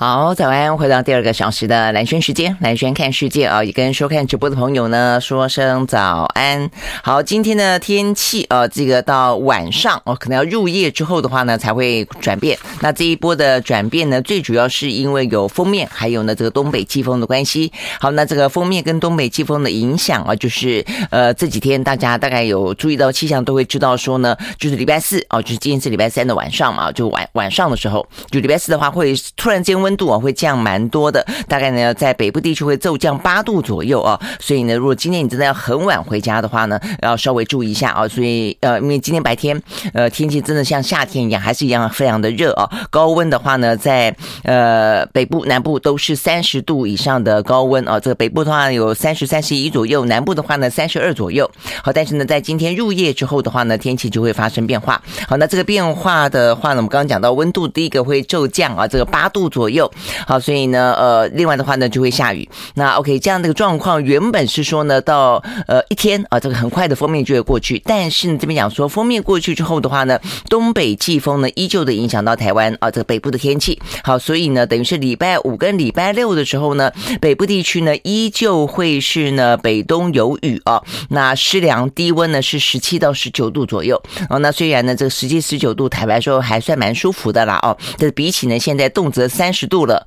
好，早安！回到第二个小时的蓝轩时间，蓝轩看世界啊，也跟收看直播的朋友呢说声早安。好，今天的天气呃，这个到晚上哦，可能要入夜之后的话呢，才会转变。那这一波的转变呢，最主要是因为有封面，还有呢这个东北季风的关系。好，那这个封面跟东北季风的影响啊，就是呃这几天大家大概有注意到气象，都会知道说呢，就是礼拜四哦，就是今天是礼拜三的晚上嘛，就晚晚上的时候，就礼拜四的话会突然间温。温度啊会降蛮多的，大概呢在北部地区会骤降八度左右啊，所以呢，如果今天你真的要很晚回家的话呢，要稍微注意一下啊。所以呃，因为今天白天呃天气真的像夏天一样，还是一样非常的热啊。高温的话呢，在呃北部、南部都是三十度以上的高温啊。这个北部的话有三十三十一左右，南部的话呢三十二左右。好，但是呢，在今天入夜之后的话呢，天气就会发生变化。好，那这个变化的话呢，我们刚刚讲到温度第一个会骤降啊，这个八度左右。好，所以呢，呃，另外的话呢，就会下雨。那 OK，这样的一个状况，原本是说呢，到呃一天啊，这个很快的封面就会过去。但是呢，这边讲说，封面过去之后的话呢，东北季风呢，依旧的影响到台湾啊，这个北部的天气。好，所以呢，等于是礼拜五跟礼拜六的时候呢，北部地区呢，依旧会是呢北东有雨啊。那湿凉低温呢是十七到十九度左右哦。那虽然呢，这个十七十九度，台湾说还算蛮舒服的啦哦。但是比起呢，现在动辄三十度了，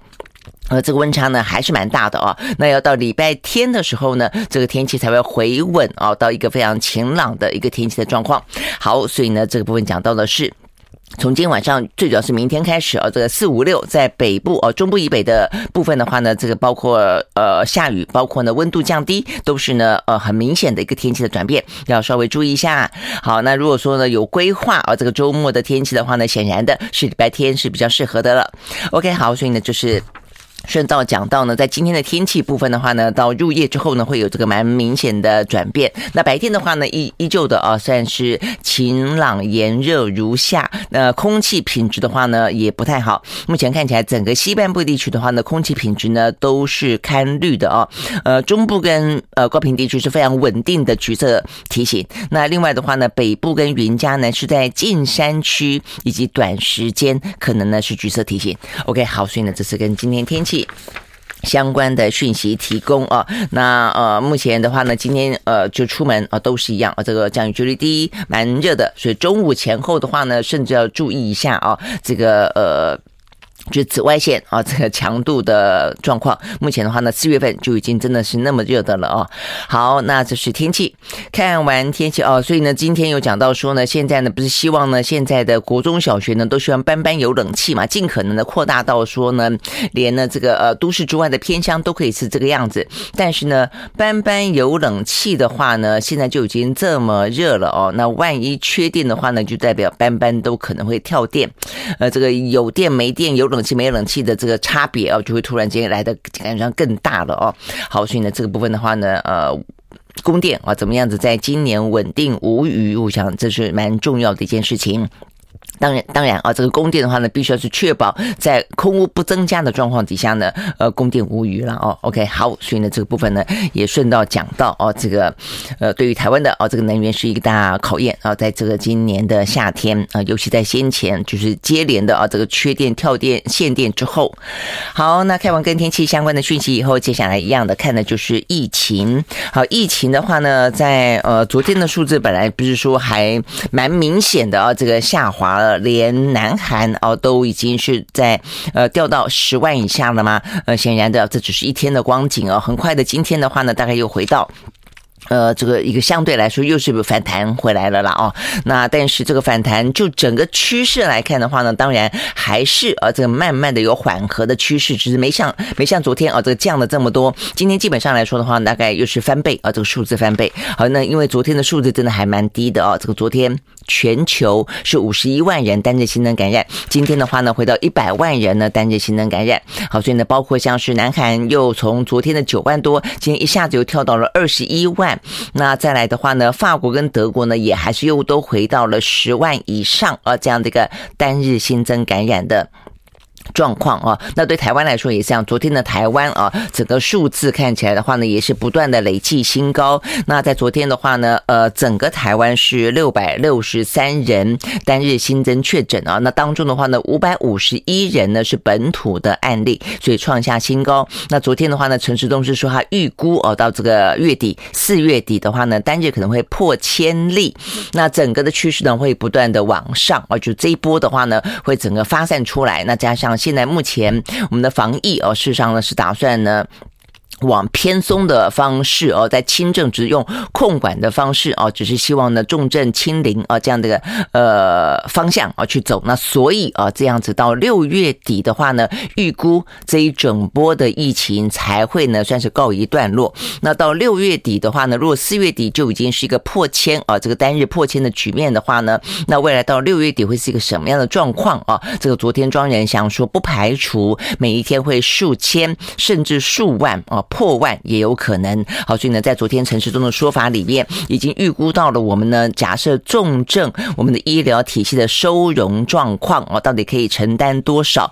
呃，这个温差呢还是蛮大的啊。那要到礼拜天的时候呢，这个天气才会回稳啊，到一个非常晴朗的一个天气的状况。好，所以呢，这个部分讲到的是。从今天晚上，最主要是明天开始啊，这个四五六在北部啊，中部以北的部分的话呢，这个包括呃下雨，包括呢温度降低，都是呢呃很明显的一个天气的转变，要稍微注意一下。好，那如果说呢有规划啊，这个周末的天气的话呢，显然的是礼拜天是比较适合的了。OK，好，所以呢就是。顺道讲到呢，在今天的天气部分的话呢，到入夜之后呢，会有这个蛮明显的转变。那白天的话呢，依依旧的啊，算是晴朗炎热如夏。那空气品质的话呢，也不太好。目前看起来，整个西半部地区的话呢，空气品质呢都是堪虑的啊。呃，中部跟呃高屏地区是非常稳定的橘色提醒。那另外的话呢，北部跟云嘉呢是在近山区以及短时间可能呢是橘色提醒。OK，好，所以呢，这是跟今天天气。相关的讯息提供啊，那呃，目前的话呢，今天呃就出门啊都是一样啊，这个降雨几率低，蛮热的，所以中午前后的话呢，甚至要注意一下啊，这个呃。就紫外线啊，这个强度的状况，目前的话呢，四月份就已经真的是那么热的了哦。好，那这是天气，看完天气哦，所以呢，今天有讲到说呢，现在呢不是希望呢，现在的国中小学呢都希望班班有冷气嘛，尽可能的扩大到说呢，连呢这个呃都市之外的偏乡都可以是这个样子。但是呢，班班有冷气的话呢，现在就已经这么热了哦，那万一缺电的话呢，就代表班班都可能会跳电，呃，这个有电没电有。冷气没冷气的这个差别哦，就会突然间来的感觉上更大了哦。好，所以呢，这个部分的话呢，呃，供电啊，怎么样子在今年稳定无虞，我想这是蛮重要的一件事情。当然，当然啊，这个供电的话呢，必须要是确保在空屋不增加的状况底下呢，呃，供电无虞了哦。OK，好，所以呢，这个部分呢，也顺道讲到哦，这个呃，对于台湾的哦，这个能源是一个大考验啊，在这个今年的夏天啊，尤其在先前就是接连的啊，这个缺电、跳电、限电之后。好，那看完跟天气相关的讯息以后，接下来一样的看的就是疫情。好，疫情的话呢，在呃昨天的数字本来不是说还蛮明显的啊，这个下滑呃。连南韩哦都已经是在呃掉到十万以下了吗？呃，显然的，这只是一天的光景哦。很快的，今天的话呢，大概又回到。呃，这个一个相对来说又是不反弹回来了啦哦。那但是这个反弹就整个趋势来看的话呢，当然还是呃这个慢慢的有缓和的趋势，只是没像没像昨天啊这个降了这么多。今天基本上来说的话，大概又是翻倍啊，这个数字翻倍。好，那因为昨天的数字真的还蛮低的啊，这个昨天全球是五十一万人单日新增感染，今天的话呢回到一百万人呢单日新增感染。好，所以呢包括像是南韩又从昨天的九万多，今天一下子又跳到了二十一万。那再来的话呢，法国跟德国呢，也还是又都回到了十万以上啊，这样的一个单日新增感染的状况啊，那对台湾来说也是这样。昨天的台湾啊，整个数字看起来的话呢，也是不断的累计新高。那在昨天的话呢，呃，整个台湾是六百六十三人单日新增确诊啊。那当中的话呢，五百五十一人呢是本土的案例，所以创下新高。那昨天的话呢，陈时中是说他预估哦，到这个月底四月底的话呢，单日可能会破千例。那整个的趋势呢会不断的往上啊，就这一波的话呢，会整个发散出来。那加上现在目前我们的防疫哦，事实上呢是打算呢。往偏松的方式哦，在轻症只用控管的方式哦，只是希望呢重症清零啊这样的呃方向啊去走。那所以啊这样子到六月底的话呢，预估这一整波的疫情才会呢算是告一段落。那到六月底的话呢，如果四月底就已经是一个破千啊这个单日破千的局面的话呢，那未来到六月底会是一个什么样的状况啊？这个昨天庄人祥说不排除每一天会数千甚至数万啊。破万也有可能，好，所以呢，在昨天陈世忠的说法里面，已经预估到了我们呢，假设重症，我们的医疗体系的收容状况哦，到底可以承担多少？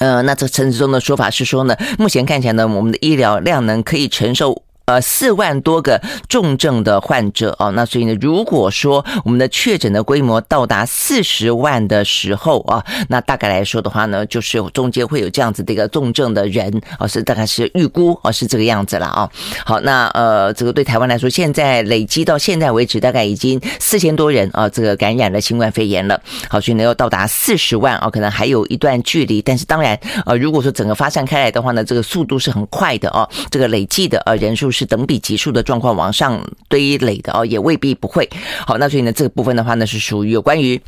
呃，那这陈志忠的说法是说呢，目前看起来呢，我们的医疗量能可以承受。呃，四万多个重症的患者哦，那所以呢，如果说我们的确诊的规模到达四十万的时候啊，那大概来说的话呢，就是中间会有这样子的一个重症的人啊，是大概是预估啊，是这个样子了啊。好，那呃，这个对台湾来说，现在累积到现在为止，大概已经四千多人啊，这个感染了新冠肺炎了。好，所以呢，要到达四十万啊，可能还有一段距离。但是当然，呃，如果说整个发散开来的话呢，这个速度是很快的哦，这个累计的呃人数。是等比级数的状况往上堆垒的哦，也未必不会。好，那所以呢，这个部分的话呢，是属于有关于。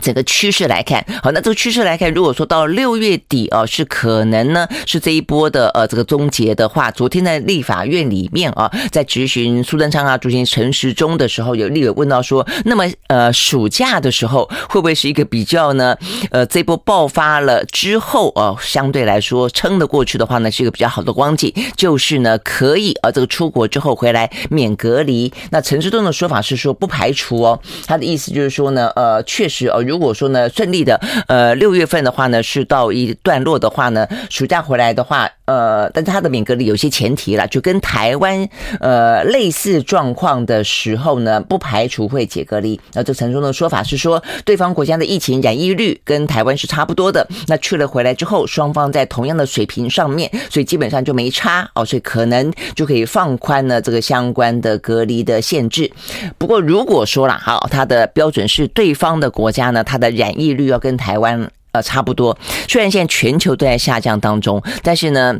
整个趋势来看，好，那这个趋势来看，如果说到六月底啊，是可能呢是这一波的呃这个终结的话，昨天在立法院里面啊，在质询苏贞昌啊、执行陈时中的时候，有立委问到说，那么呃暑假的时候会不会是一个比较呢？呃，这波爆发了之后啊，相对来说撑得过去的话呢，是一个比较好的光景，就是呢可以啊这个出国之后回来免隔离。那陈时中的说法是说不排除哦，他的意思就是说呢，呃，确实如果说呢顺利的，呃六月份的话呢是到一段落的话呢，暑假回来的话，呃，但是他的免隔离有些前提了，就跟台湾呃类似状况的时候呢，不排除会解隔离。那这陈时中的说法是说，对方国家的疫情染疫率跟台湾是差不多的，那去了回来之后，双方在同样的水平上面，所以基本上就没差哦，所以可能就可以放宽了这个相关的隔离的限制。不过如果说了好，他的标准是对方的国家呢，它的染疫率要跟台湾呃差不多，虽然现在全球都在下降当中，但是呢，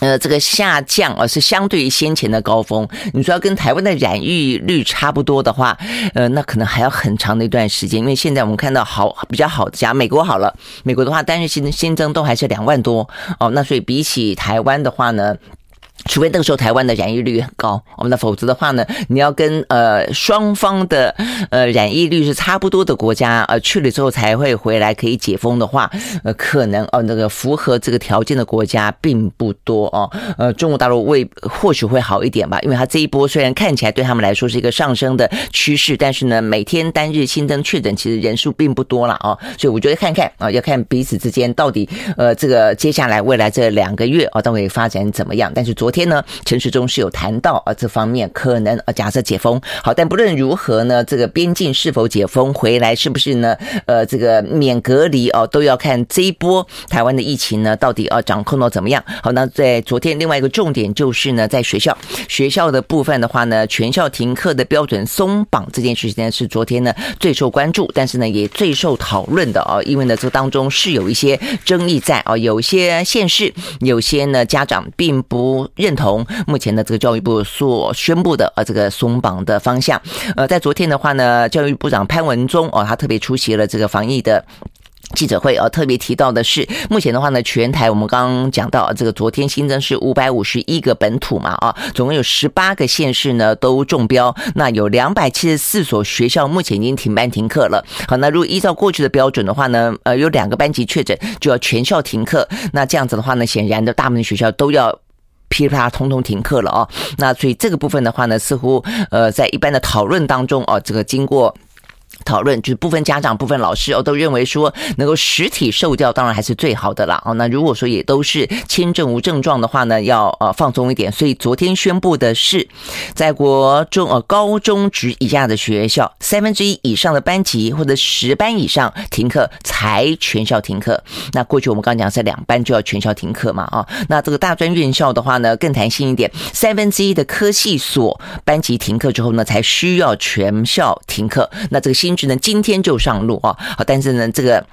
呃，这个下降而是相对于先前的高峰。你说要跟台湾的染疫率差不多的话，呃，那可能还要很长的一段时间。因为现在我们看到好比较好的讲美国好了，美国的话单日新新增都还是两万多哦，那所以比起台湾的话呢？除非那个时候台湾的染疫率很高，我们那否则的话呢，你要跟呃双方的呃染疫率是差不多的国家呃去了之后才会回来可以解封的话，呃可能哦那个符合这个条件的国家并不多哦。呃中国大陆未或许会好一点吧，因为它这一波虽然看起来对他们来说是一个上升的趋势，但是呢每天单日新增确诊其实人数并不多了哦，所以我觉得看看啊要看彼此之间到底呃这个接下来未来这两个月啊到底发展怎么样，但是昨昨。天呢，陈时中是有谈到啊，这方面可能啊，假设解封好，但不论如何呢，这个边境是否解封，回来是不是呢？呃，这个免隔离哦，都要看这一波台湾的疫情呢，到底啊掌控到怎么样？好，那在昨天另外一个重点就是呢，在学校学校的部分的话呢，全校停课的标准松绑这件事情呢，是昨天呢最受关注，但是呢也最受讨论的哦，因为呢这当中是有一些争议在啊，有些县市，有些呢家长并不认。同目前的这个教育部所宣布的呃这个松绑的方向，呃，在昨天的话呢，教育部长潘文忠哦，他特别出席了这个防疫的记者会，呃，特别提到的是，目前的话呢，全台我们刚刚讲到这个昨天新增是五百五十一个本土嘛，啊，总共有十八个县市呢都中标，那有两百七十四所学校目前已经停班停课了。好，那如果依照过去的标准的话呢，呃，有两个班级确诊就要全校停课，那这样子的话呢，显然的大部分学校都要。噼里啪啦，通通停课了哦。那所以这个部分的话呢，似乎呃，在一般的讨论当中哦，这个经过讨论就是部分家长、部分老师哦，都认为说能够实体授教当然还是最好的啦。哦。那如果说也都是轻症无症状的话呢，要呃放松一点。所以昨天宣布的是，在国中呃高中职以下的学校，三分之一以上的班级或者十班以上停课才全校停课。那过去我们刚讲是两班就要全校停课嘛啊。那这个大专院校的话呢，更弹性一点，三分之一的科系所班级停课之后呢，才需要全校停课。那这个新新。职能今天就上路啊！好，但是呢，这个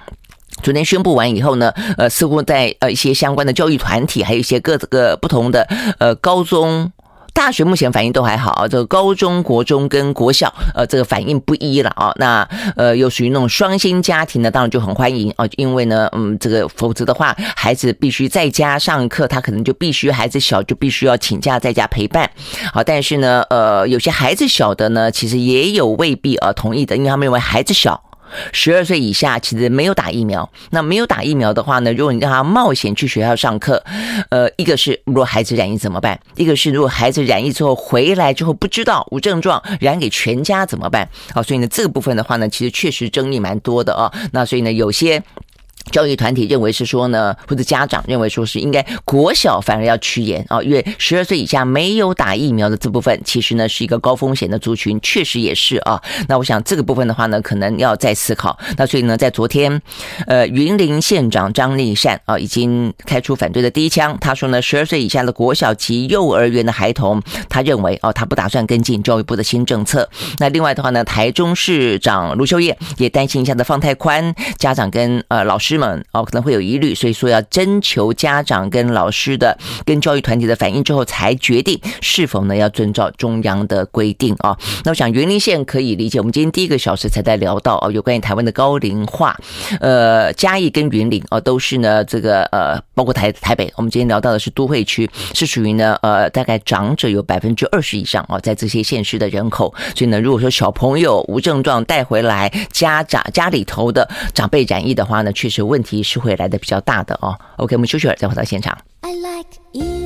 昨天宣布完以后呢，呃，似乎在呃一些相关的教育团体，还有一些各个不同的呃高中、大学，目前反应都还好啊。这个高中国中跟国小，呃，这个反应不一了啊。那呃，又属于那种双薪家庭呢，当然就很欢迎啊，因为呢，嗯，这个否则的话，孩子必须在家上课，他可能就必须孩子小就必须要请假在家陪伴。好，但是呢，呃，有些孩子小的呢，其实也有未必呃同意的，因为他们认为孩子小。十二岁以下其实没有打疫苗，那没有打疫苗的话呢，如果你让他冒险去学校上课，呃，一个是如果孩子染疫怎么办？一个是如果孩子染疫之后回来之后不知道无症状染给全家怎么办？好，所以呢这个部分的话呢，其实确实争议蛮多的啊。那所以呢有些。教育团体认为是说呢，或者家长认为说是应该国小反而要趋严啊，因为十二岁以下没有打疫苗的这部分，其实呢是一个高风险的族群，确实也是啊。那我想这个部分的话呢，可能要再思考。那所以呢，在昨天，呃，云林县长张丽善啊，已经开出反对的第一枪。他说呢，十二岁以下的国小及幼儿园的孩童，他认为哦，他不打算跟进教育部的新政策。那另外的话呢，台中市长卢秀燕也担心一下子放太宽，家长跟呃老师。们哦可能会有疑虑，所以说要征求家长跟老师的、跟教育团体的反应之后，才决定是否呢要遵照中央的规定啊。那我想云林县可以理解，我们今天第一个小时才在聊到哦，有关于台湾的高龄化，呃，嘉义跟云林哦都是呢这个呃，包括台台北，我们今天聊到的是都会区，是属于呢呃大概长者有百分之二十以上哦，在这些县市的人口，所以呢如果说小朋友无症状带回来，家长家里头的长辈染疫的话呢，确实。问题是会来的比较大的哦。OK，我们休息会儿再回到现场。I like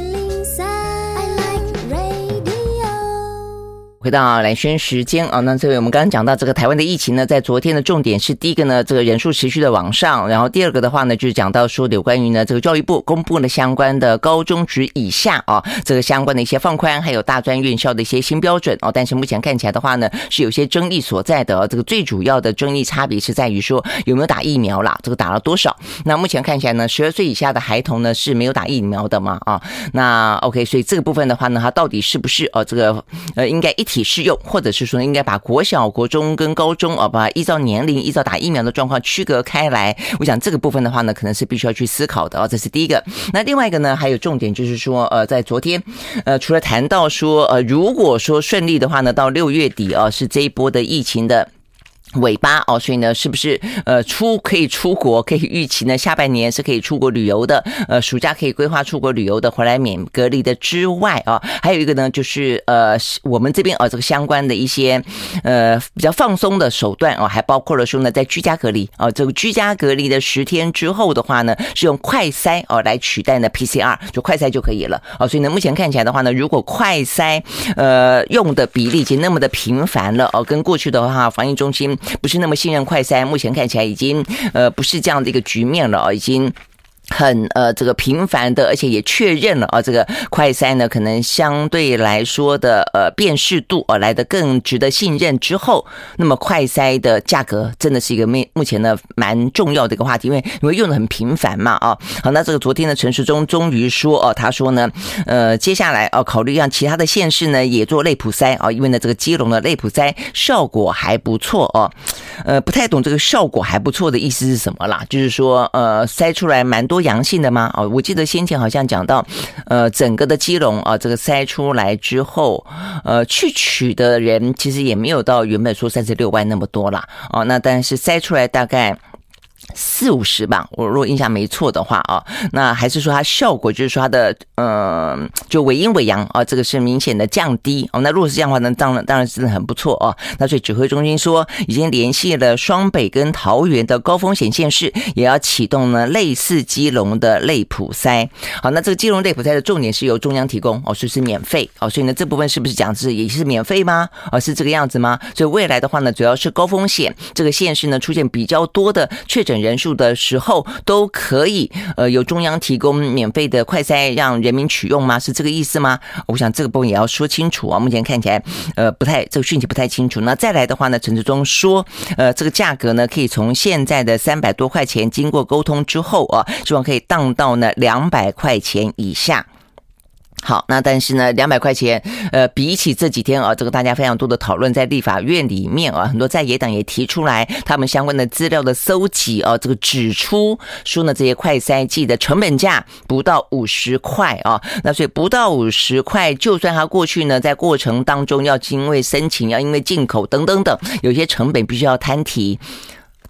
回到蓝轩时间啊，那这位我们刚刚讲到这个台湾的疫情呢，在昨天的重点是第一个呢，这个人数持续的往上，然后第二个的话呢，就是讲到说有关于呢这个教育部公布了相关的高中职以下啊，这个相关的一些放宽，还有大专院校的一些新标准哦，但是目前看起来的话呢，是有些争议所在的。这个最主要的争议差别是在于说有没有打疫苗啦，这个打了多少？那目前看起来呢，十二岁以下的孩童呢是没有打疫苗的嘛啊？那 OK，所以这个部分的话呢，它到底是不是哦这个呃应该一。体适用，或者是说应该把国小、国中跟高中啊，把依照年龄、依照打疫苗的状况区隔开来。我想这个部分的话呢，可能是必须要去思考的啊。这是第一个。那另外一个呢，还有重点就是说，呃，在昨天，呃，除了谈到说，呃，如果说顺利的话呢，到六月底啊，是这一波的疫情的。尾巴哦，所以呢，是不是呃出可以出国，可以预期呢？下半年是可以出国旅游的，呃，暑假可以规划出国旅游的，回来免隔离的之外啊，还有一个呢，就是呃，我们这边哦，这个相关的一些呃比较放松的手段哦，还包括了说呢，在居家隔离啊，这个居家隔离的十天之后的话呢，是用快筛哦来取代呢 PCR，就快筛就可以了啊。所以呢，目前看起来的话呢，如果快筛呃用的比例已经那么的频繁了哦，跟过去的话，防疫中心。不是那么信任快筛，目前看起来已经呃不是这样的一个局面了啊，已经。很呃，这个频繁的，而且也确认了啊，这个快筛呢，可能相对来说的呃辨识度啊来的更值得信任之后，那么快筛的价格真的是一个目目前呢蛮重要的一个话题，因为因为用的很频繁嘛啊。好，那这个昨天的陈时中终于说哦，他说呢，呃，接下来啊考虑让其他的县市呢也做类普筛啊，因为呢这个基隆的类普筛效果还不错哦。呃，不太懂这个效果还不错的意思是什么啦？就是说呃筛出来蛮多。阳性的吗？哦，我记得先前好像讲到，呃，整个的基隆啊，这个筛出来之后，呃，去取的人其实也没有到原本说三十六万那么多啦。哦，那但是筛出来大概。四五十吧，我如果印象没错的话啊，那还是说它效果就是说它的呃，就尾阴尾阳啊，这个是明显的降低哦。那如果是这样的话呢，当然当然真的很不错哦。那所以指挥中心说已经联系了双北跟桃园的高风险县市，也要启动呢类似基隆的类普筛。好，那这个基隆类普筛的重点是由中央提供哦，所以是免费哦。所以呢这部分是不是讲是也是免费吗？哦，是这个样子吗？所以未来的话呢，主要是高风险这个县市呢出现比较多的确诊人数的时候都可以，呃，由中央提供免费的快筛让人民取用吗？是这个意思吗？我想这个部分也要说清楚啊。目前看起来，呃，不太这个讯息不太清楚。那再来的话呢，陈志忠说，呃，这个价格呢可以从现在的三百多块钱，经过沟通之后啊，希望可以降到呢两百块钱以下。好，那但是呢，两百块钱，呃，比起这几天啊，这个大家非常多的讨论，在立法院里面啊，很多在野党也提出来他们相关的资料的搜集啊，这个指出说呢，这些快筛剂的成本价不到五十块啊，那所以不到五十块，就算它过去呢，在过程当中要因为申请，要因为进口等等等，有些成本必须要摊提。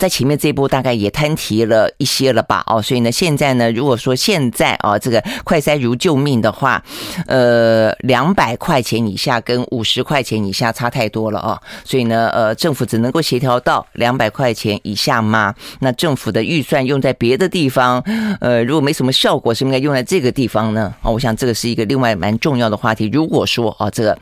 在前面这一波大概也摊提了一些了吧，哦，所以呢，现在呢，如果说现在啊，这个快筛如救命的话，呃，两百块钱以下跟五十块钱以下差太多了啊，所以呢，呃，政府只能够协调到两百块钱以下吗？那政府的预算用在别的地方，呃，如果没什么效果，是不是应该用在这个地方呢？啊，我想这个是一个另外蛮重要的话题。如果说啊，这个。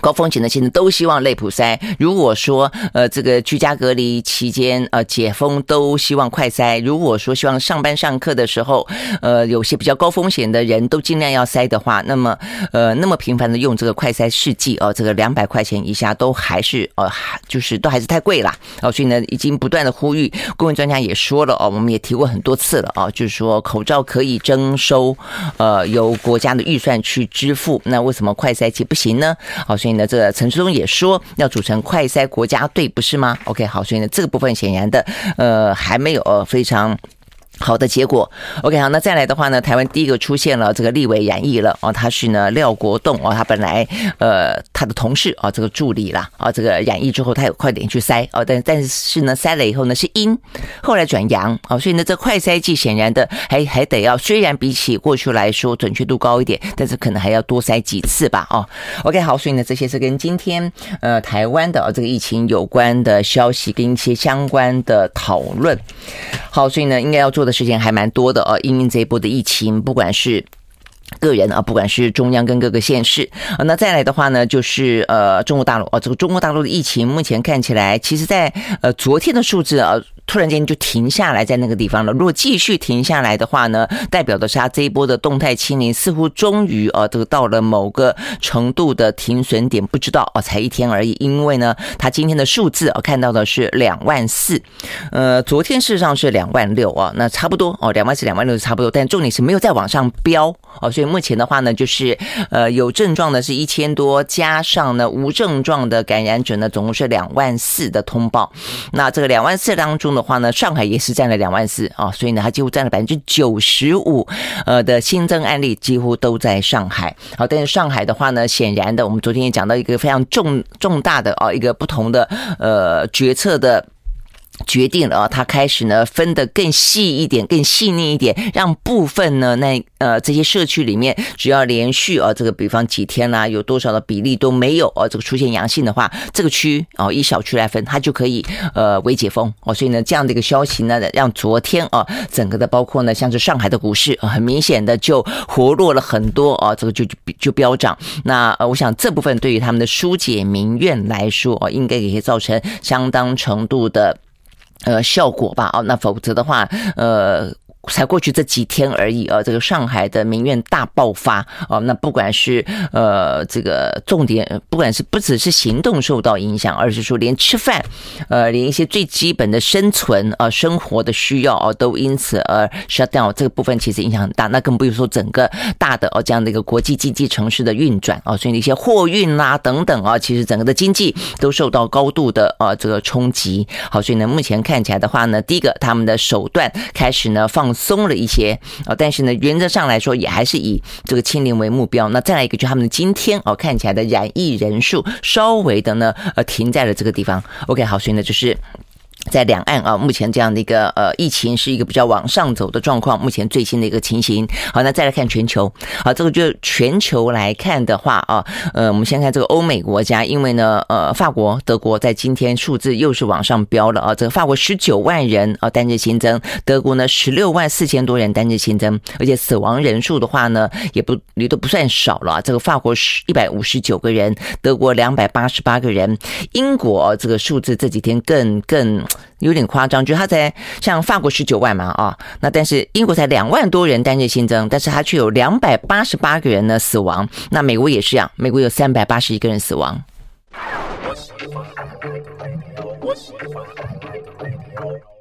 高风险的现在都希望类普筛。如果说呃这个居家隔离期间呃解封都希望快筛。如果说希望上班上课的时候呃有些比较高风险的人都尽量要筛的话，那么呃那么频繁的用这个快筛试剂哦，这个两百块钱以下都还是呃就是都还是太贵了哦，所以呢已经不断的呼吁，公卫专家也说了哦，我们也提过很多次了哦，就是说口罩可以征收呃由国家的预算去支付，那为什么快筛剂不行呢？哦，所以。这个陈时中也说要组成快筛国家队，不是吗？OK，好，所以呢，这个部分显然的，呃，还没有非常。好的结果，OK，好，那再来的话呢，台湾第一个出现了这个立委染疫了哦，他是呢廖国栋哦，他本来呃他的同事啊，这个助理啦啊，这个染疫之后他有快点去筛哦，但但是呢筛了以后呢是阴，后来转阳哦，所以呢这快筛剂显然的还还得要，虽然比起过去来说准确度高一点，但是可能还要多筛几次吧哦，OK，好，所以呢这些是跟今天呃台湾的这个疫情有关的消息跟一些相关的讨论，好，所以呢应该要做的。时间还蛮多的哦，因为这一波的疫情，不管是个人啊，不管是中央跟各个县市啊，那再来的话呢，就是呃中国大陆啊，这个中国大陆的疫情目前看起来，其实在呃昨天的数字啊。突然间就停下来在那个地方了。如果继续停下来的话呢，代表的是他这一波的动态清零似乎终于啊，这个到了某个程度的停损点。不知道啊，才一天而已。因为呢，他今天的数字啊，看到的是两万四，呃，昨天事实上是两万六啊，那差不多哦，两万四、两万六是差不多。但重点是没有再往上飙哦，所以目前的话呢，就是呃有症状的是一千多，加上呢无症状的感染者呢，总共是两万四的通报。那这个两万四当中呢。的话呢，上海也是占了两万四啊，所以呢，它几乎占了百分之九十五，呃的新增案例几乎都在上海。好，但是上海的话呢，显然的，我们昨天也讲到一个非常重重大的啊，一个不同的呃决策的。决定了啊，他开始呢分得更细一点，更细腻一点，让部分呢那呃这些社区里面，只要连续啊这个比方几天啦，有多少的比例都没有啊这个出现阳性的话，这个区啊以小区来分，它就可以呃微解封哦。所以呢这样的一个消息呢，让昨天啊整个的包括呢像是上海的股市啊，很明显的就活络了很多啊，这个就就就飙涨。那呃我想这部分对于他们的疏解民怨来说啊，应该也可以造成相当程度的。呃，效果吧，哦，那否则的话，呃。才过去这几天而已啊，这个上海的民怨大爆发啊，那不管是呃这个重点，不管是不只是行动受到影响，而是说连吃饭，呃，连一些最基本的生存啊、生活的需要啊，都因此而 shut down，这个部分其实影响很大。那更不用说整个大的哦这样的一个国际经济城市的运转啊，所以一些货运啦等等啊，其实整个的经济都受到高度的啊这个冲击。好，所以呢，目前看起来的话呢，第一个他们的手段开始呢放。松了一些啊，但是呢，原则上来说也还是以这个清零为目标。那再来一个，就他们的今天哦，看起来的染疫人数稍微的呢，呃，停在了这个地方。OK，好，所以呢，就是。在两岸啊，目前这样的一个呃疫情是一个比较往上走的状况，目前最新的一个情形。好，那再来看全球，好，这个就全球来看的话啊，呃，我们先看这个欧美国家，因为呢，呃，法国、德国在今天数字又是往上飙了啊，这个法国十九万人啊单日新增，德国呢十六万四千多人单日新增，而且死亡人数的话呢，也不也都不算少了，这个法国是一百五十九个人，德国两百八十八个人，英国这个数字这几天更更。有点夸张，就是他才像法国十九万嘛啊，那但是英国才两万多人单日新增，但是他却有两百八十八个人呢死亡。那美国也是一样，美国有三百八十一个人死亡。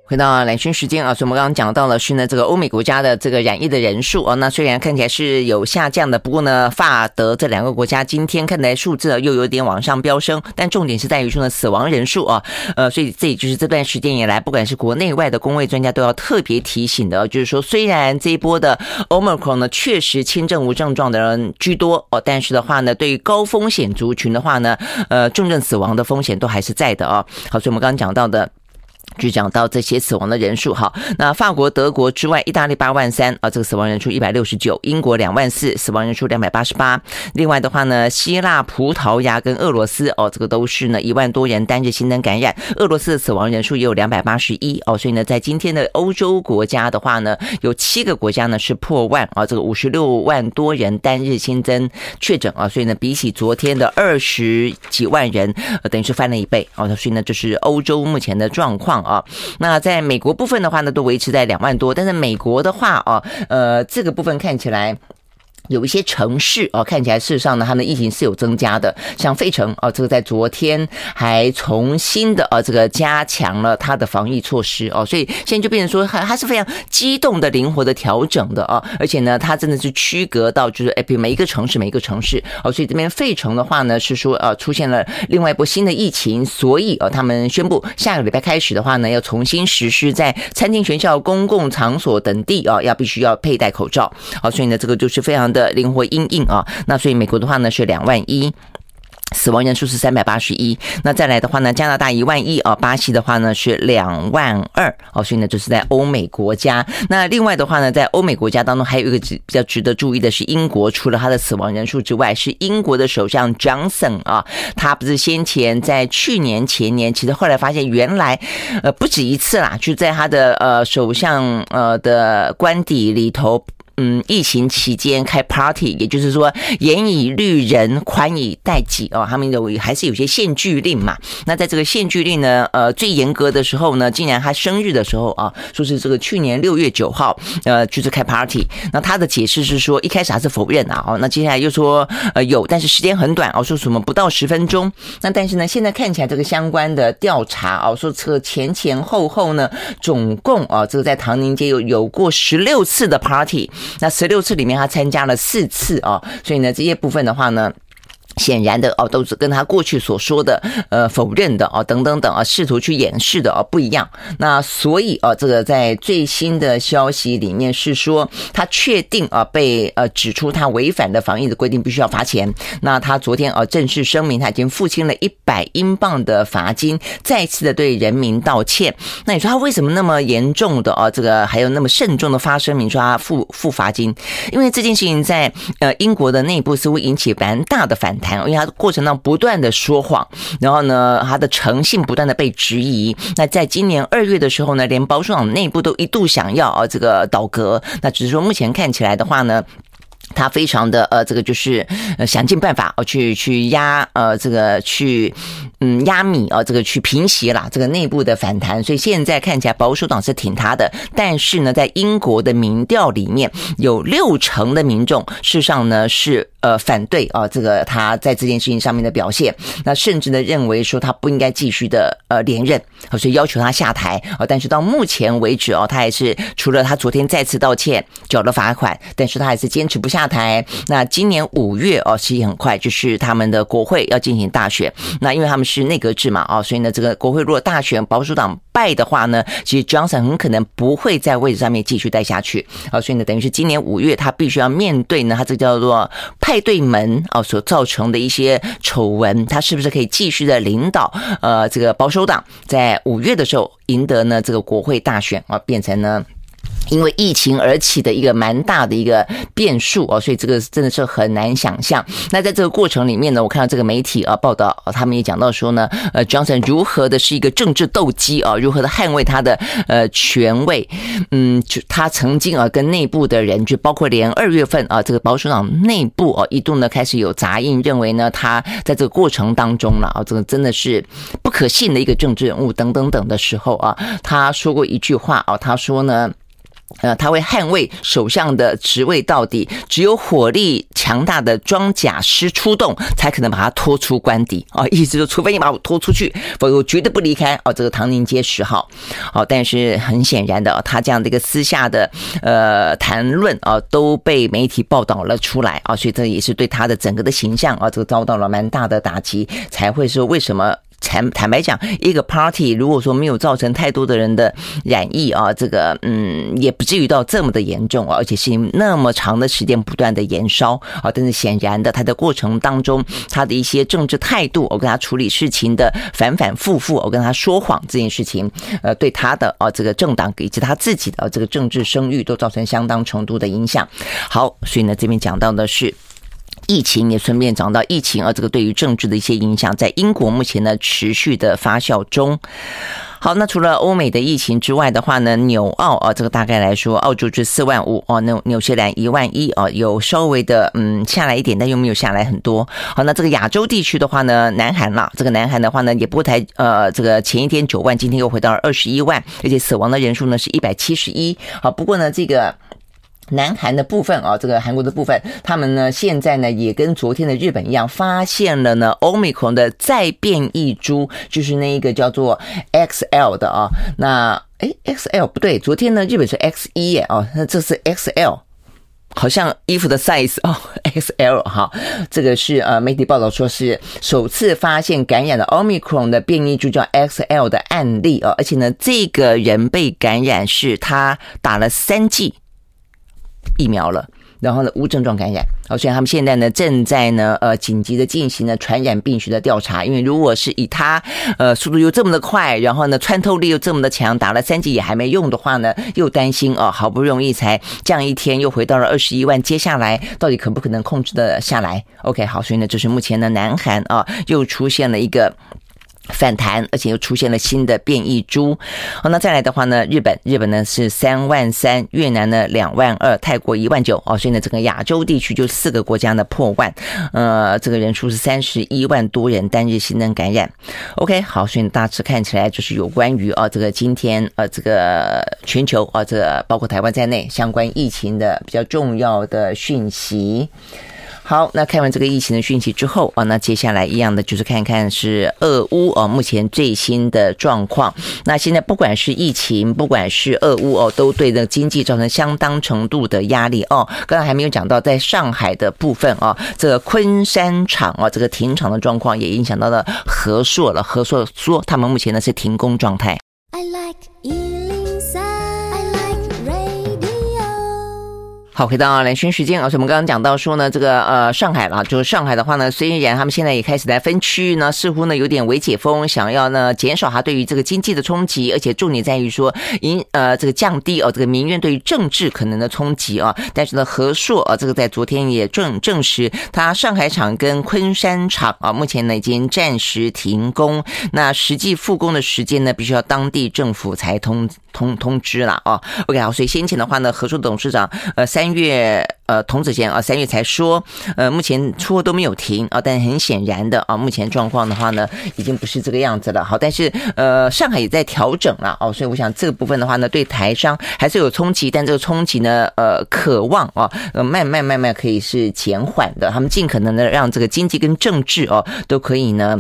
回到蓝轩时间啊，所以我们刚刚讲到了是呢，这个欧美国家的这个染疫的人数啊，那虽然看起来是有下降的，不过呢，法德这两个国家今天看来数字又有点往上飙升，但重点是在于说呢，死亡人数啊，呃，所以这也就是这段时间以来，不管是国内外的公卫专家都要特别提醒的，就是说，虽然这一波的 Omicron 呢确实轻症无症状的人居多哦，但是的话呢，对于高风险族群的话呢，呃，重症死亡的风险都还是在的啊。好，所以我们刚刚讲到的。就讲到这些死亡的人数，哈，那法国、德国之外，意大利八万三啊，这个死亡人数一百六十九；英国两万四，死亡人数两百八十八。另外的话呢，希腊、葡萄牙跟俄罗斯哦，这个都是呢一万多人单日新增感染，俄罗斯的死亡人数也有两百八十一哦。所以呢，在今天的欧洲国家的话呢，有七个国家呢是破万啊，这个五十六万多人单日新增确诊啊，所以呢，比起昨天的二十几万人，呃，等于是翻了一倍哦。所以呢，就是欧洲目前的状况。啊那在美国部分的话呢，都维持在两万多，但是美国的话啊，呃，这个部分看起来。有一些城市哦，看起来事实上呢，它的疫情是有增加的。像费城哦，这个在昨天还重新的呃，这个加强了它的防疫措施哦，所以现在就变成说，它它是非常机动的、灵活的调整的啊。而且呢，它真的是区隔到就是哎，比每一个城市每一个城市哦，所以这边费城的话呢，是说呃，出现了另外一波新的疫情，所以呃，他们宣布下个礼拜开始的话呢，要重新实施在餐厅、学校、公共场所等地啊，要必须要佩戴口罩。好，所以呢，这个就是非常的。的灵活应应啊，那所以美国的话呢是两万一，死亡人数是三百八十一。那再来的话呢，加拿大一万一啊，巴西的话呢是两万二哦，所以呢就是在欧美国家。那另外的话呢，在欧美国家当中还有一个值比较值得注意的是英国，除了他的死亡人数之外，是英国的首相 Johnson 啊，他不是先前在去年前年，其实后来发现原来呃不止一次啦，就在他的呃首相呃的官邸里头。嗯，疫情期间开 party，也就是说严以律人，宽以待己哦。他们有还是有些限聚令嘛？那在这个限聚令呢，呃，最严格的时候呢，竟然他生日的时候啊，说是这个去年六月九号，呃，就是开 party。那他的解释是说，一开始还是否认啊，哦，那接下来又说呃有，但是时间很短哦，说什么不到十分钟。那但是呢，现在看起来这个相关的调查哦，说这个前前后后呢，总共啊，这个在唐宁街有有过十六次的 party。那十六次里面，他参加了四次哦，所以呢，这些部分的话呢。显然的哦，都是跟他过去所说的呃否认的哦等等等啊，试图去掩饰的哦不一样。那所以啊，这个在最新的消息里面是说，他确定啊被呃指出他违反的防疫的规定，必须要罚钱。那他昨天啊正式声明，他已经付清了一百英镑的罚金，再次的对人民道歉。那你说他为什么那么严重的啊？这个还有那么慎重的发声明说他付付罚金？因为这件事情在呃英国的内部似乎引起蛮大的反弹。因为他的过程当中不断的说谎，然后呢，他的诚信不断的被质疑。那在今年二月的时候呢，连保守党内部都一度想要啊这个倒戈。那只是说目前看起来的话呢。他非常的呃，这个就是想尽办法哦，去去压呃这个去嗯压米啊，这个去平息啦这个内部的反弹。所以现在看起来保守党是挺他的，但是呢，在英国的民调里面有六成的民众事实上呢是呃反对啊这个他在这件事情上面的表现，那甚至呢认为说他不应该继续的呃连任，所以要求他下台啊。但是到目前为止哦，他还是除了他昨天再次道歉缴了罚款，但是他还是坚持不。下台。那今年五月哦，其实很快就是他们的国会要进行大选。那因为他们是内阁制嘛，啊，所以呢，这个国会如果大选保守党败的话呢，其实 Johnson 很可能不会在位置上面继续待下去，啊，所以呢，等于是今年五月他必须要面对呢，他这叫做派对门啊所造成的一些丑闻，他是不是可以继续的领导呃这个保守党在五月的时候赢得呢这个国会大选啊，变成呢？因为疫情而起的一个蛮大的一个变数哦，所以这个真的是很难想象。那在这个过程里面呢，我看到这个媒体啊报道，他们也讲到说呢，呃，Johnson 如何的是一个政治斗鸡啊，如何的捍卫他的呃权位。嗯，就他曾经啊跟内部的人，就包括连二月份啊这个保守党内部啊一度呢开始有杂音，认为呢他在这个过程当中了啊，这个真的是不可信的一个政治人物等等等的时候啊，他说过一句话啊，他说呢。呃，他会捍卫首相的职位到底，只有火力强大的装甲师出动，才可能把他拖出官邸啊！意思说，除非你把我拖出去，否则我绝对不离开哦。这个唐宁街十号，哦，但是很显然的，他这样的一个私下的呃谈论啊，都被媒体报道了出来啊，所以这也是对他的整个的形象啊，这个遭到了蛮大的打击，才会说为什么。坦坦白讲，一个 party 如果说没有造成太多的人的染疫啊，这个嗯，也不至于到这么的严重啊，而且是那么长的时间不断的延烧啊。但是显然的，他的过程当中，他的一些政治态度，我跟他处理事情的反反复复，我跟他说谎这件事情，呃，对他的啊这个政党以及他自己的这个政治声誉都造成相当程度的影响。好，所以呢，这边讲到的是。疫情也顺便讲到疫情啊，这个对于政治的一些影响，在英国目前呢持续的发酵中。好，那除了欧美的疫情之外的话呢，纽澳啊，这个大概来说，澳洲是四万五哦，那纽西兰一万一哦，有稍微的嗯下来一点，但又没有下来很多。好，那这个亚洲地区的话呢，南韩啦，这个南韩的话呢，也不太呃，这个前一天九万，今天又回到了二十一万，而且死亡的人数呢是一百七十一。好，不过呢这个。南韩的部分啊，这个韩国的部分，他们呢现在呢也跟昨天的日本一样，发现了呢 Omicron 的再变异株，就是那一个叫做 XL 的啊。那诶 XL 不对，昨天呢日本是 X 一耶啊，那这是 XL，好像衣服的 size 哦，XL 哈，这个是呃媒体报道说是首次发现感染了 Omicron 的变异株叫 XL 的案例啊，而且呢这个人被感染是他打了三剂。疫苗了，然后呢无症状感染，好，所以他们现在呢正在呢呃紧急的进行呢传染病学的调查，因为如果是以他呃速度又这么的快，然后呢穿透力又这么的强，打了三剂也还没用的话呢，又担心哦，好不容易才降一天又回到了二十一万，接下来到底可不可能控制的下来？OK，好，所以呢这是目前的南韩啊又出现了一个。反弹，而且又出现了新的变异株。好，那再来的话呢，日本，日本呢是三万三，越南呢两万二，泰国一万九。哦，所以呢，整个亚洲地区就四个国家呢破万，呃，这个人数是三十一万多人单日新增感染。OK，好，所以大致看起来就是有关于啊，这个今天呃，这个全球啊，这个包括台湾在内相关疫情的比较重要的讯息。好，那看完这个疫情的讯息之后啊，那接下来一样的就是看看是俄乌哦，目前最新的状况。那现在不管是疫情，不管是俄乌哦，都对这个经济造成相当程度的压力哦。刚才还没有讲到在上海的部分啊，这个昆山厂啊，这个停厂的状况也影响到了和硕了。和硕说他们目前呢是停工状态。I like 好，回到兰萱时间，而且我们刚刚讲到说呢，这个呃上海了，就是上海的话呢，虽然他们现在也开始在分区域呢，似乎呢有点微解封，想要呢减少它对于这个经济的冲击，而且重点在于说，因呃这个降低哦这个民怨对于政治可能的冲击啊。但是呢，和硕啊这个在昨天也证证实，它上海厂跟昆山厂啊目前呢已经暂时停工，那实际复工的时间呢必须要当地政府才通通通知了啊。OK 好，所以先前的话呢，和硕董事长呃三。月呃，童子贤啊，三月才说，呃，目前出货都没有停啊，但很显然的啊，目前状况的话呢，已经不是这个样子了。好，但是呃，上海也在调整了哦，所以我想这个部分的话呢，对台商还是有冲击，但这个冲击呢，呃，渴望啊，呃，慢慢慢慢可以是减缓的，他们尽可能的让这个经济跟政治哦，都可以呢。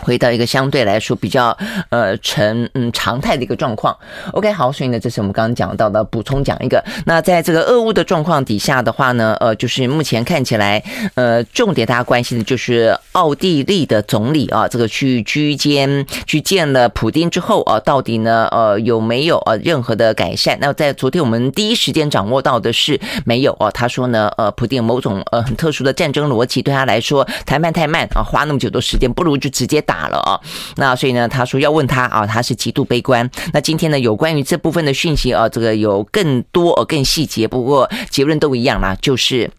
回到一个相对来说比较呃成嗯常态的一个状况。OK，好，所以呢，这是我们刚刚讲到的，补充讲一个。那在这个俄乌的状况底下的话呢，呃，就是目前看起来，呃，重点大家关心的就是奥地利的总理啊，这个去居间去见了普丁之后啊，到底呢，呃，有没有呃任何的改善？那在昨天我们第一时间掌握到的是没有啊。他说呢，呃，普丁某种呃很特殊的战争逻辑，对他来说谈判太慢啊，花那么久的时间，不如就直接。打了啊，那所以呢，他说要问他啊，他是极度悲观。那今天呢，有关于这部分的讯息啊，这个有更多呃更细节，不过结论都一样啦，就是。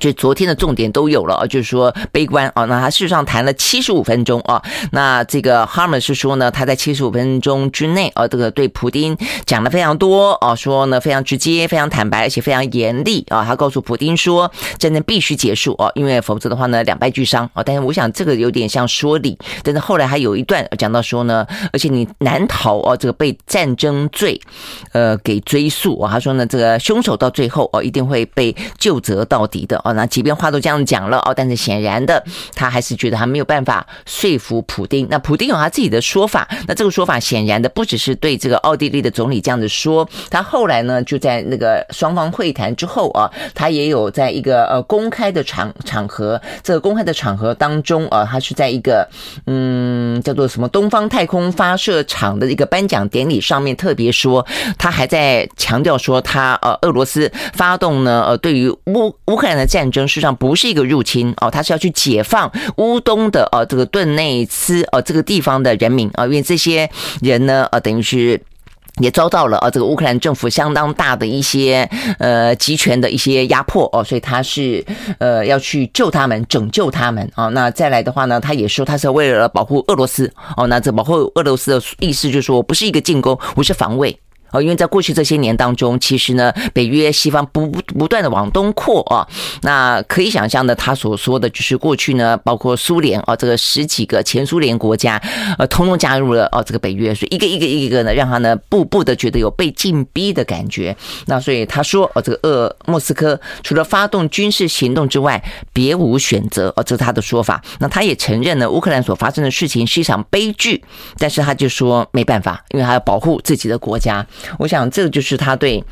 就昨天的重点都有了，就是说悲观啊。那他事实上谈了七十五分钟啊。那这个哈尔是说呢，他在七十五分钟之内啊，这个对普丁讲了非常多啊，说呢非常直接、非常坦白，而且非常严厉啊。他告诉普丁说，战争必须结束啊，因为否则的话呢，两败俱伤啊。但是我想这个有点像说理，但是后来还有一段讲到说呢，而且你难逃啊这个被战争罪呃给追诉啊。他说呢，这个凶手到最后啊一定会被就责到底的。那即便话都这样讲了哦，但是显然的，他还是觉得他没有办法说服普丁。那普丁有他自己的说法，那这个说法显然的不只是对这个奥地利的总理这样子说，他后来呢就在那个双方会谈之后啊，他也有在一个呃公开的场场合，这个公开的场合当中啊，他是在一个嗯叫做什么东方太空发射场的一个颁奖典礼上面特别说，他还在强调说他呃俄罗斯发动呢呃对于乌乌克兰的。战争事实上不是一个入侵哦，他是要去解放乌东的呃这个顿内茨呃这个地方的人民啊，因为这些人呢呃等于是也遭到了呃这个乌克兰政府相当大的一些呃集权的一些压迫哦，所以他是呃要去救他们，拯救他们啊。那再来的话呢，他也说他是为了保护俄罗斯哦，那这保护俄罗斯的意思就是说不是一个进攻，我是防卫。哦，因为在过去这些年当中，其实呢，北约西方不不断的往东扩啊，那可以想象的，他所说的就是过去呢，包括苏联啊，这个十几个前苏联国家，呃，通通加入了哦这个北约，所以一个一个一个呢，让他呢步步的觉得有被禁逼的感觉。那所以他说，哦，这个俄莫斯科除了发动军事行动之外，别无选择，哦，这是他的说法。那他也承认呢，乌克兰所发生的事情是一场悲剧，但是他就说没办法，因为他要保护自己的国家。我想，这就是他对。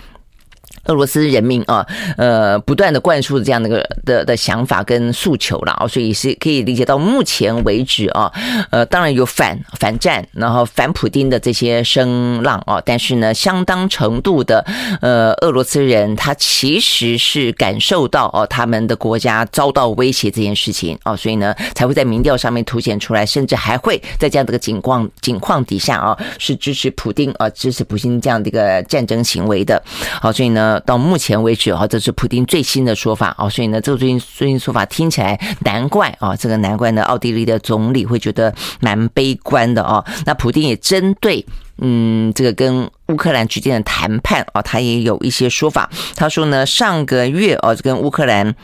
俄罗斯人民啊，呃，不断的灌输这样的个的的想法跟诉求了啊，所以是可以理解到目前为止啊，呃，当然有反反战，然后反普丁的这些声浪啊，但是呢，相当程度的呃，俄罗斯人他其实是感受到哦，他们的国家遭到威胁这件事情啊，所以呢，才会在民调上面凸显出来，甚至还会在这样的个情况情况底下啊，是支持普丁啊，支持普京这样的一个战争行为的，好，所以呢。到目前为止啊，这是普丁最新的说法啊，所以呢，这个最新最新说法听起来难怪啊，这个难怪呢，奥地利的总理会觉得蛮悲观的啊。那普丁也针对嗯这个跟乌克兰之间的谈判啊，他也有一些说法。他说呢，上个月啊，跟乌克兰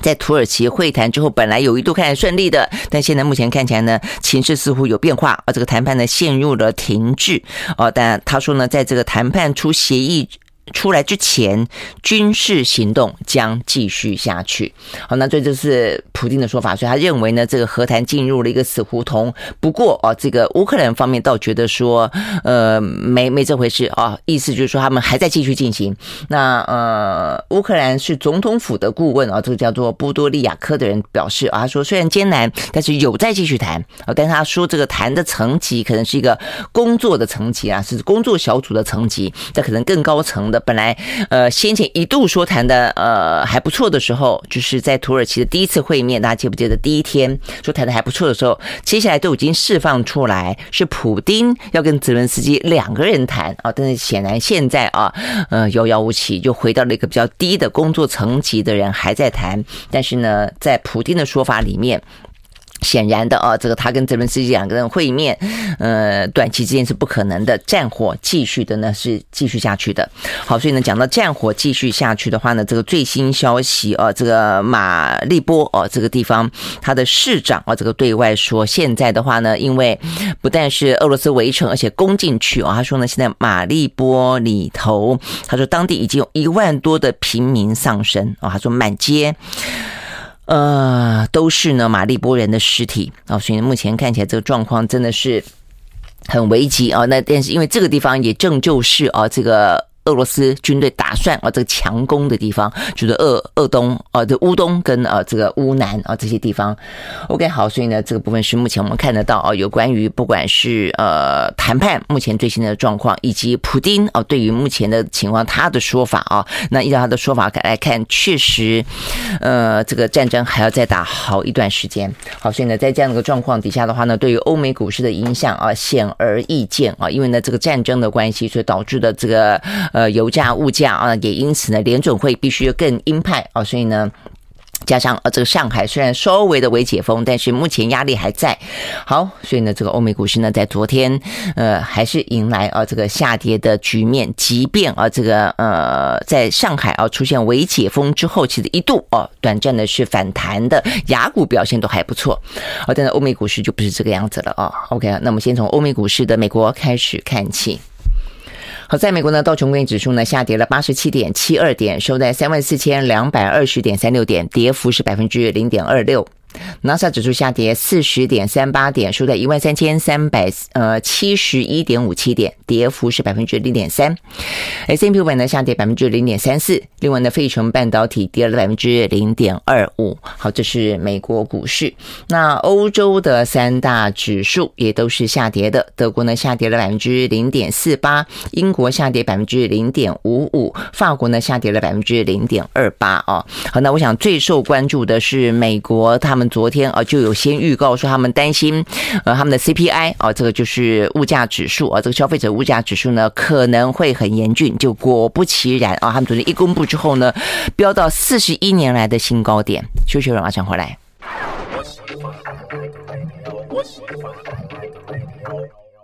在土耳其会谈之后，本来有一度看起来顺利的，但现在目前看起来呢，情势似乎有变化啊，这个谈判呢陷入了停滞啊。但他说呢，在这个谈判出协议。出来之前，军事行动将继续下去。好，那这就是普丁的说法，所以他认为呢，这个和谈进入了一个死胡同。不过啊，这个乌克兰方面倒觉得说，呃，没没这回事啊，意思就是说他们还在继续进行。那呃，乌克兰是总统府的顾问啊，这个叫做波多利亚科的人表示啊，他说虽然艰难，但是有在继续谈啊，但是他说这个谈的层级可能是一个工作的层级啊，是工作小组的层级，这可能更高层。的本来呃先前一度说谈的呃还不错的时候，就是在土耳其的第一次会面，大家记不记得第一天说谈的还不错的时候，接下来都已经释放出来是普丁要跟泽伦斯基两个人谈啊，但是显然现在啊呃遥遥无期，就回到了一个比较低的工作层级的人还在谈，但是呢，在普丁的说法里面。显然的啊，这个他跟泽伦斯基两个人会面，呃，短期之间是不可能的。战火继续的呢，是继续下去的。好，所以呢，讲到战火继续下去的话呢，这个最新消息啊，这个马利波哦，这个地方他的市长啊，这个对外说，现在的话呢，因为不但是俄罗斯围城，而且攻进去啊，他说呢，现在马利波里头，他说当地已经有一万多的平民丧生啊，他说满街。呃，都是呢马利波人的尸体啊，所以目前看起来这个状况真的是很危急啊。那但是因为这个地方也正就是啊这个。俄罗斯军队打算啊，这个强攻的地方就是鄂鄂东啊这乌东跟啊这个乌南啊这些地方。OK，好，所以呢，这个部分是目前我们看得到啊，有关于不管是呃谈判目前最新的状况，以及普丁啊对于目前的情况他的说法啊，那依照他的说法来看，确实呃这个战争还要再打好一段时间。好，所以呢，在这样的一个状况底下的话呢，对于欧美股市的影响啊显而易见啊，因为呢这个战争的关系，所以导致的这个。呃，油价、物价啊，也因此呢，联准会必须更鹰派啊，所以呢，加上呃，这个上海虽然稍微的微解封，但是目前压力还在。好，所以呢，这个欧美股市呢，在昨天呃，还是迎来啊这个下跌的局面，即便啊这个呃，在上海啊出现微解封之后，其实一度哦，短暂的是反弹的，雅股表现都还不错。啊，但是欧美股市就不是这个样子了啊。OK，那么先从欧美股市的美国开始看起。好，在美国呢，道琼工业指数呢下跌了八十七点七二点，收在三万四千两百二十点三六点，跌幅是百分之零点二六。纳斯达克指数下跌四十点三八点，收在一万三千三百呃七十一点五七点，跌幅是百分之零点三。S&P 500呢下跌百分之零点三四，另外呢，费城半导体跌了百分之零点二五。好，这是美国股市。那欧洲的三大指数也都是下跌的，德国呢下跌了百分之零点四八，英国下跌百分之零点五五，法国呢下跌了百分之零点二八。哦，好，那我想最受关注的是美国，他们。昨天啊，就有先预告说他们担心，呃，他们的 CPI 啊，这个就是物价指数啊，这个消费者物价指数呢可能会很严峻。就果不其然啊，他们昨天一公布之后呢，飙到四十一年来的新高点。休息会马上回来。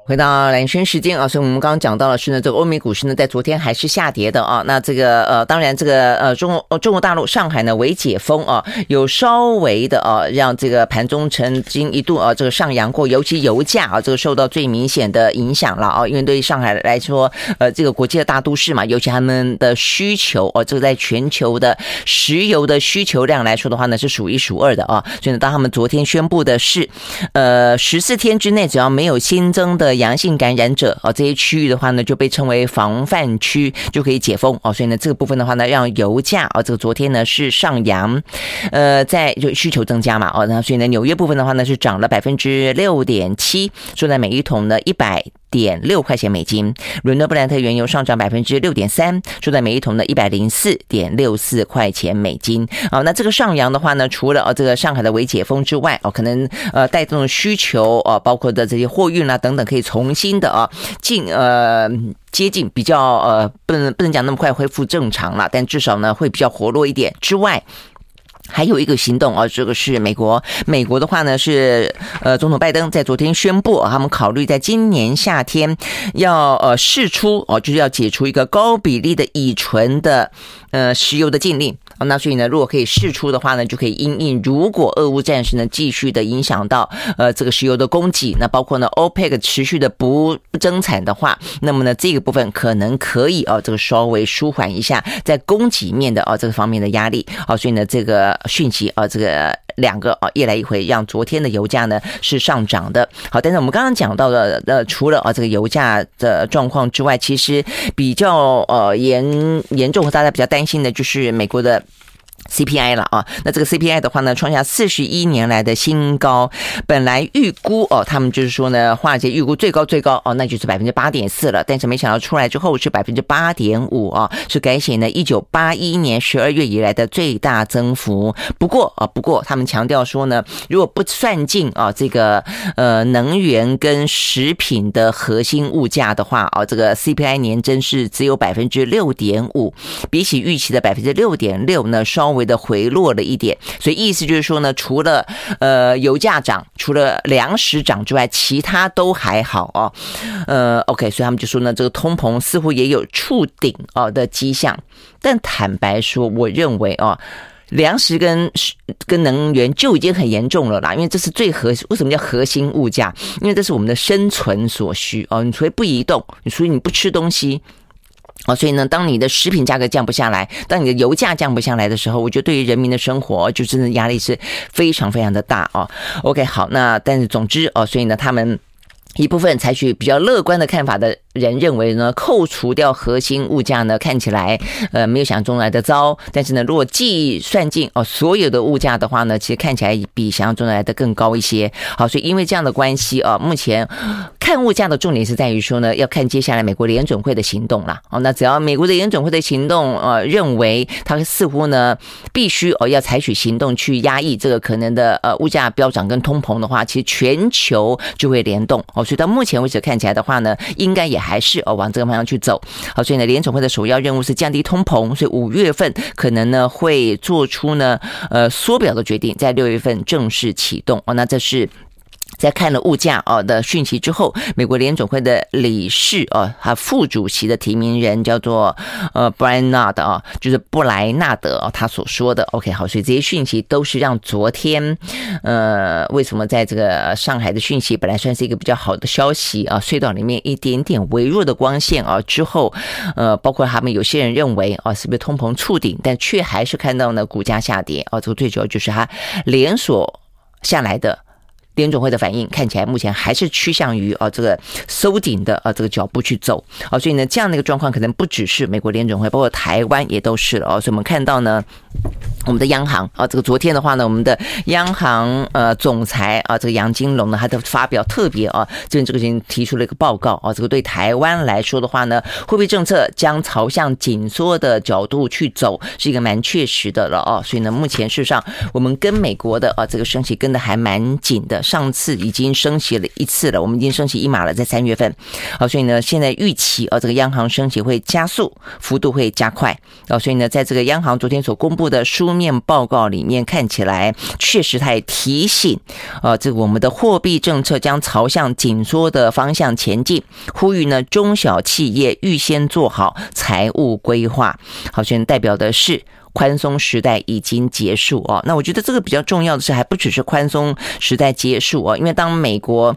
回到蓝轩时间啊，所以我们刚刚讲到的是呢，这个欧美股市呢在昨天还是下跌的啊。那这个呃，当然这个呃，中国中国大陆上海呢微解封啊，有稍微的啊，让这个盘中曾经一度啊这个上扬过，尤其油价啊这个受到最明显的影响了啊。因为对于上海来说，呃，这个国际的大都市嘛，尤其他们的需求哦，这个在全球的石油的需求量来说的话呢，是数一数二的啊。所以呢，当他们昨天宣布的是，呃，十四天之内只要没有新增的。阳性感染者哦，这些区域的话呢，就被称为防范区，就可以解封哦。所以呢，这个部分的话呢，让油价哦，这个昨天呢是上扬，呃，在就需求增加嘛，哦，那所以呢，纽约部分的话呢是涨了百分之六点七，收在每一桶呢一百。点六块钱美金，伦敦布兰特原油上涨百分之六点三，收在每一桶的一百零四点六四块钱美金。好，那这个上扬的话呢，除了哦这个上海的微解封之外，哦可能呃带动需求哦，包括的这些货运啊等等，可以重新的啊进呃接近比较呃不能不能讲那么快恢复正常了，但至少呢会比较活络一点之外。还有一个行动啊，这个是美国。美国的话呢是，呃，总统拜登在昨天宣布，他们考虑在今年夏天要呃释出哦，就是要解除一个高比例的乙醇的呃石油的禁令。哦，那所以呢，如果可以试出的话呢，就可以因应。如果俄乌战事呢继续的影响到呃这个石油的供给，那包括呢 OPEC 持续的不不增产的话，那么呢这个部分可能可以哦这个稍微舒缓一下在供给面的哦这个方面的压力。好，所以呢这个讯息啊这个两个啊一来一回，让昨天的油价呢是上涨的。好，但是我们刚刚讲到的呃除了啊这个油价的状况之外，其实比较呃严严重和大家比较担心的就是美国的。CPI 了啊，那这个 CPI 的话呢，创下四十一年来的新高。本来预估哦，他们就是说呢，华尔街预估最高最高哦，那就是百分之八点四了。但是没想到出来之后是百分之八点五啊，是改写呢一九八一年十二月以来的最大增幅。不过啊，不过他们强调说呢，如果不算进啊这个呃能源跟食品的核心物价的话啊，这个 CPI 年增是只有百分之六点五，比起预期的百分之六点六呢稍微。微的回落了一点，所以意思就是说呢，除了呃油价涨，除了粮食涨之外，其他都还好哦。呃，OK，所以他们就说呢，这个通膨似乎也有触顶哦的迹象。但坦白说，我认为哦，粮食跟跟能源就已经很严重了啦，因为这是最核。为什么叫核心物价？因为这是我们的生存所需哦。你除非不移动，你除非你不吃东西。啊，所以呢，当你的食品价格降不下来，当你的油价降不下来的时候，我觉得对于人民的生活就真的压力是非常非常的大哦。OK，好，那但是总之哦，所以呢，他们一部分采取比较乐观的看法的。人认为呢，扣除掉核心物价呢，看起来呃没有想象中来的糟。但是呢，如果计算进哦所有的物价的话呢，其实看起来比想象中来的更高一些。好，所以因为这样的关系啊，目前看物价的重点是在于说呢，要看接下来美国联准会的行动啦。哦，那只要美国的联准会的行动呃认为它似乎呢必须哦要采取行动去压抑这个可能的呃物价飙涨跟通膨的话，其实全球就会联动哦。所以到目前为止看起来的话呢，应该也还。还是哦，往这个方向去走。好，所以呢，联总会的首要任务是降低通膨，所以五月份可能呢会做出呢呃缩表的决定，在六月份正式启动哦。那这是。在看了物价啊的讯息之后，美国联准会的理事啊，他副主席的提名人叫做呃 Brian Nard 啊，就是布莱纳德啊，他所说的 OK 好，所以这些讯息都是让昨天呃为什么在这个上海的讯息本来算是一个比较好的消息啊，隧道里面一点点微弱的光线啊之后，呃，包括他们有些人认为啊是不是通膨触顶，但却还是看到呢股价下跌啊，这个最主要就是它连锁下来的。联准会的反应看起来目前还是趋向于啊这个收紧的啊这个脚步去走啊，所以呢这样的一个状况可能不只是美国联准会，包括台湾也都是了哦。所以我们看到呢，我们的央行啊，这个昨天的话呢，我们的央行呃总裁啊这个杨金龙呢，他的发表特别啊，这边这个已经提出了一个报告啊，这个对台湾来说的话呢，货币政策将朝向紧缩的角度去走，是一个蛮确实的了啊。所以呢，目前事实上我们跟美国的啊这个升息跟的还蛮紧的。上次已经升息了一次了，我们已经升息一码了，在三月份，好，所以呢，现在预期啊，这个央行升息会加速，幅度会加快，啊，所以呢，在这个央行昨天所公布的书面报告里面，看起来确实它也提醒，啊，这个我们的货币政策将朝向紧缩的方向前进，呼吁呢中小企业预先做好财务规划，好，现在代表的是。宽松时代已经结束哦，那我觉得这个比较重要的是，还不只是宽松时代结束哦，因为当美国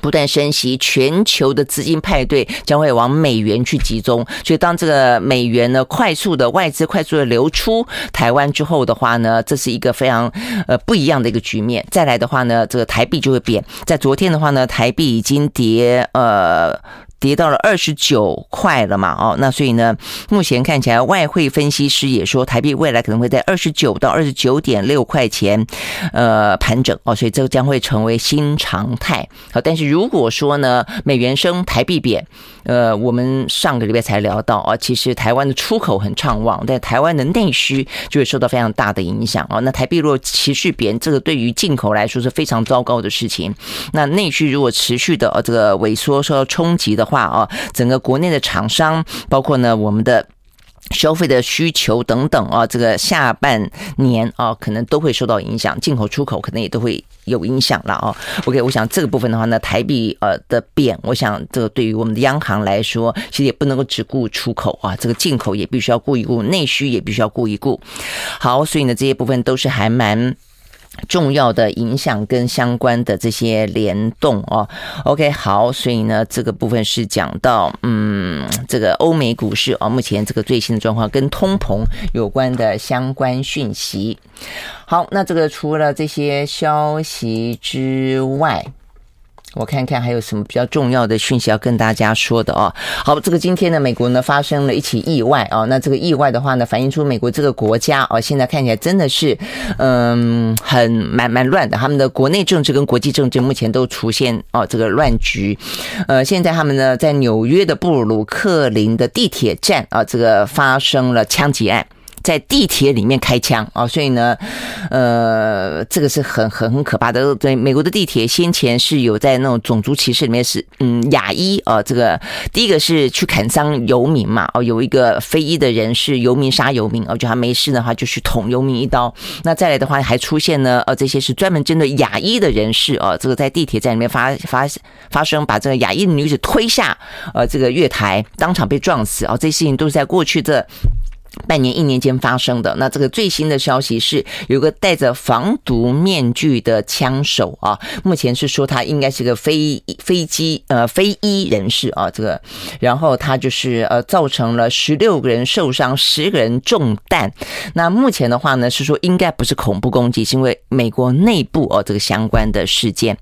不断升息，全球的资金派对将会往美元去集中，所以当这个美元呢快速的外资快速的流出台湾之后的话呢，这是一个非常呃不一样的一个局面。再来的话呢，这个台币就会贬，在昨天的话呢，台币已经跌呃。跌到了二十九块了嘛？哦，那所以呢，目前看起来外汇分析师也说，台币未来可能会在二十九到二十九点六块钱，呃，盘整哦，所以这个将会成为新常态。好，但是如果说呢，美元升，台币贬，呃，我们上个礼拜才聊到啊，其实台湾的出口很畅旺，但台湾的内需就会受到非常大的影响哦。那台币如果持续贬，这个对于进口来说是非常糟糕的事情。那内需如果持续的呃这个萎缩受到冲击的话，啊，整个国内的厂商，包括呢我们的消费的需求等等啊，这个下半年啊，可能都会受到影响，进口出口可能也都会有影响了啊。OK，我想这个部分的话呢，台币呃的贬，我想这个对于我们的央行来说，其实也不能够只顾出口啊，这个进口也必须要顾一顾，内需也必须要顾一顾。好，所以呢这些部分都是还蛮。重要的影响跟相关的这些联动哦，OK 好，所以呢，这个部分是讲到嗯，这个欧美股市啊，目前这个最新的状况跟通膨有关的相关讯息。好，那这个除了这些消息之外。我看看还有什么比较重要的讯息要跟大家说的哦。好，这个今天呢，美国呢发生了一起意外啊。那这个意外的话呢，反映出美国这个国家啊，现在看起来真的是嗯，很蛮蛮乱的。他们的国内政治跟国际政治目前都出现哦这个乱局。呃，现在他们呢在纽约的布鲁克林的地铁站啊，这个发生了枪击案。在地铁里面开枪啊，所以呢，呃，这个是很很很可怕的。在美国的地铁先前是有在那种种族歧视里面是，嗯，亚裔啊，这个第一个是去砍伤游民嘛，哦，有一个非裔的人是游民杀游民，哦，就他没事的话就去捅游民一刀。那再来的话还出现呢，呃，这些是专门针对亚裔的人士啊，这个在地铁站里面发发发生，把这个亚裔女子推下呃这个月台，当场被撞死啊，这些事情都是在过去的。半年、一年间发生的。那这个最新的消息是，有个戴着防毒面具的枪手啊，目前是说他应该是个非飞机呃非裔人士啊，这个，然后他就是呃造成了十六个人受伤，十个人中弹。那目前的话呢是说应该不是恐怖攻击，是因为美国内部哦这个相关的事件。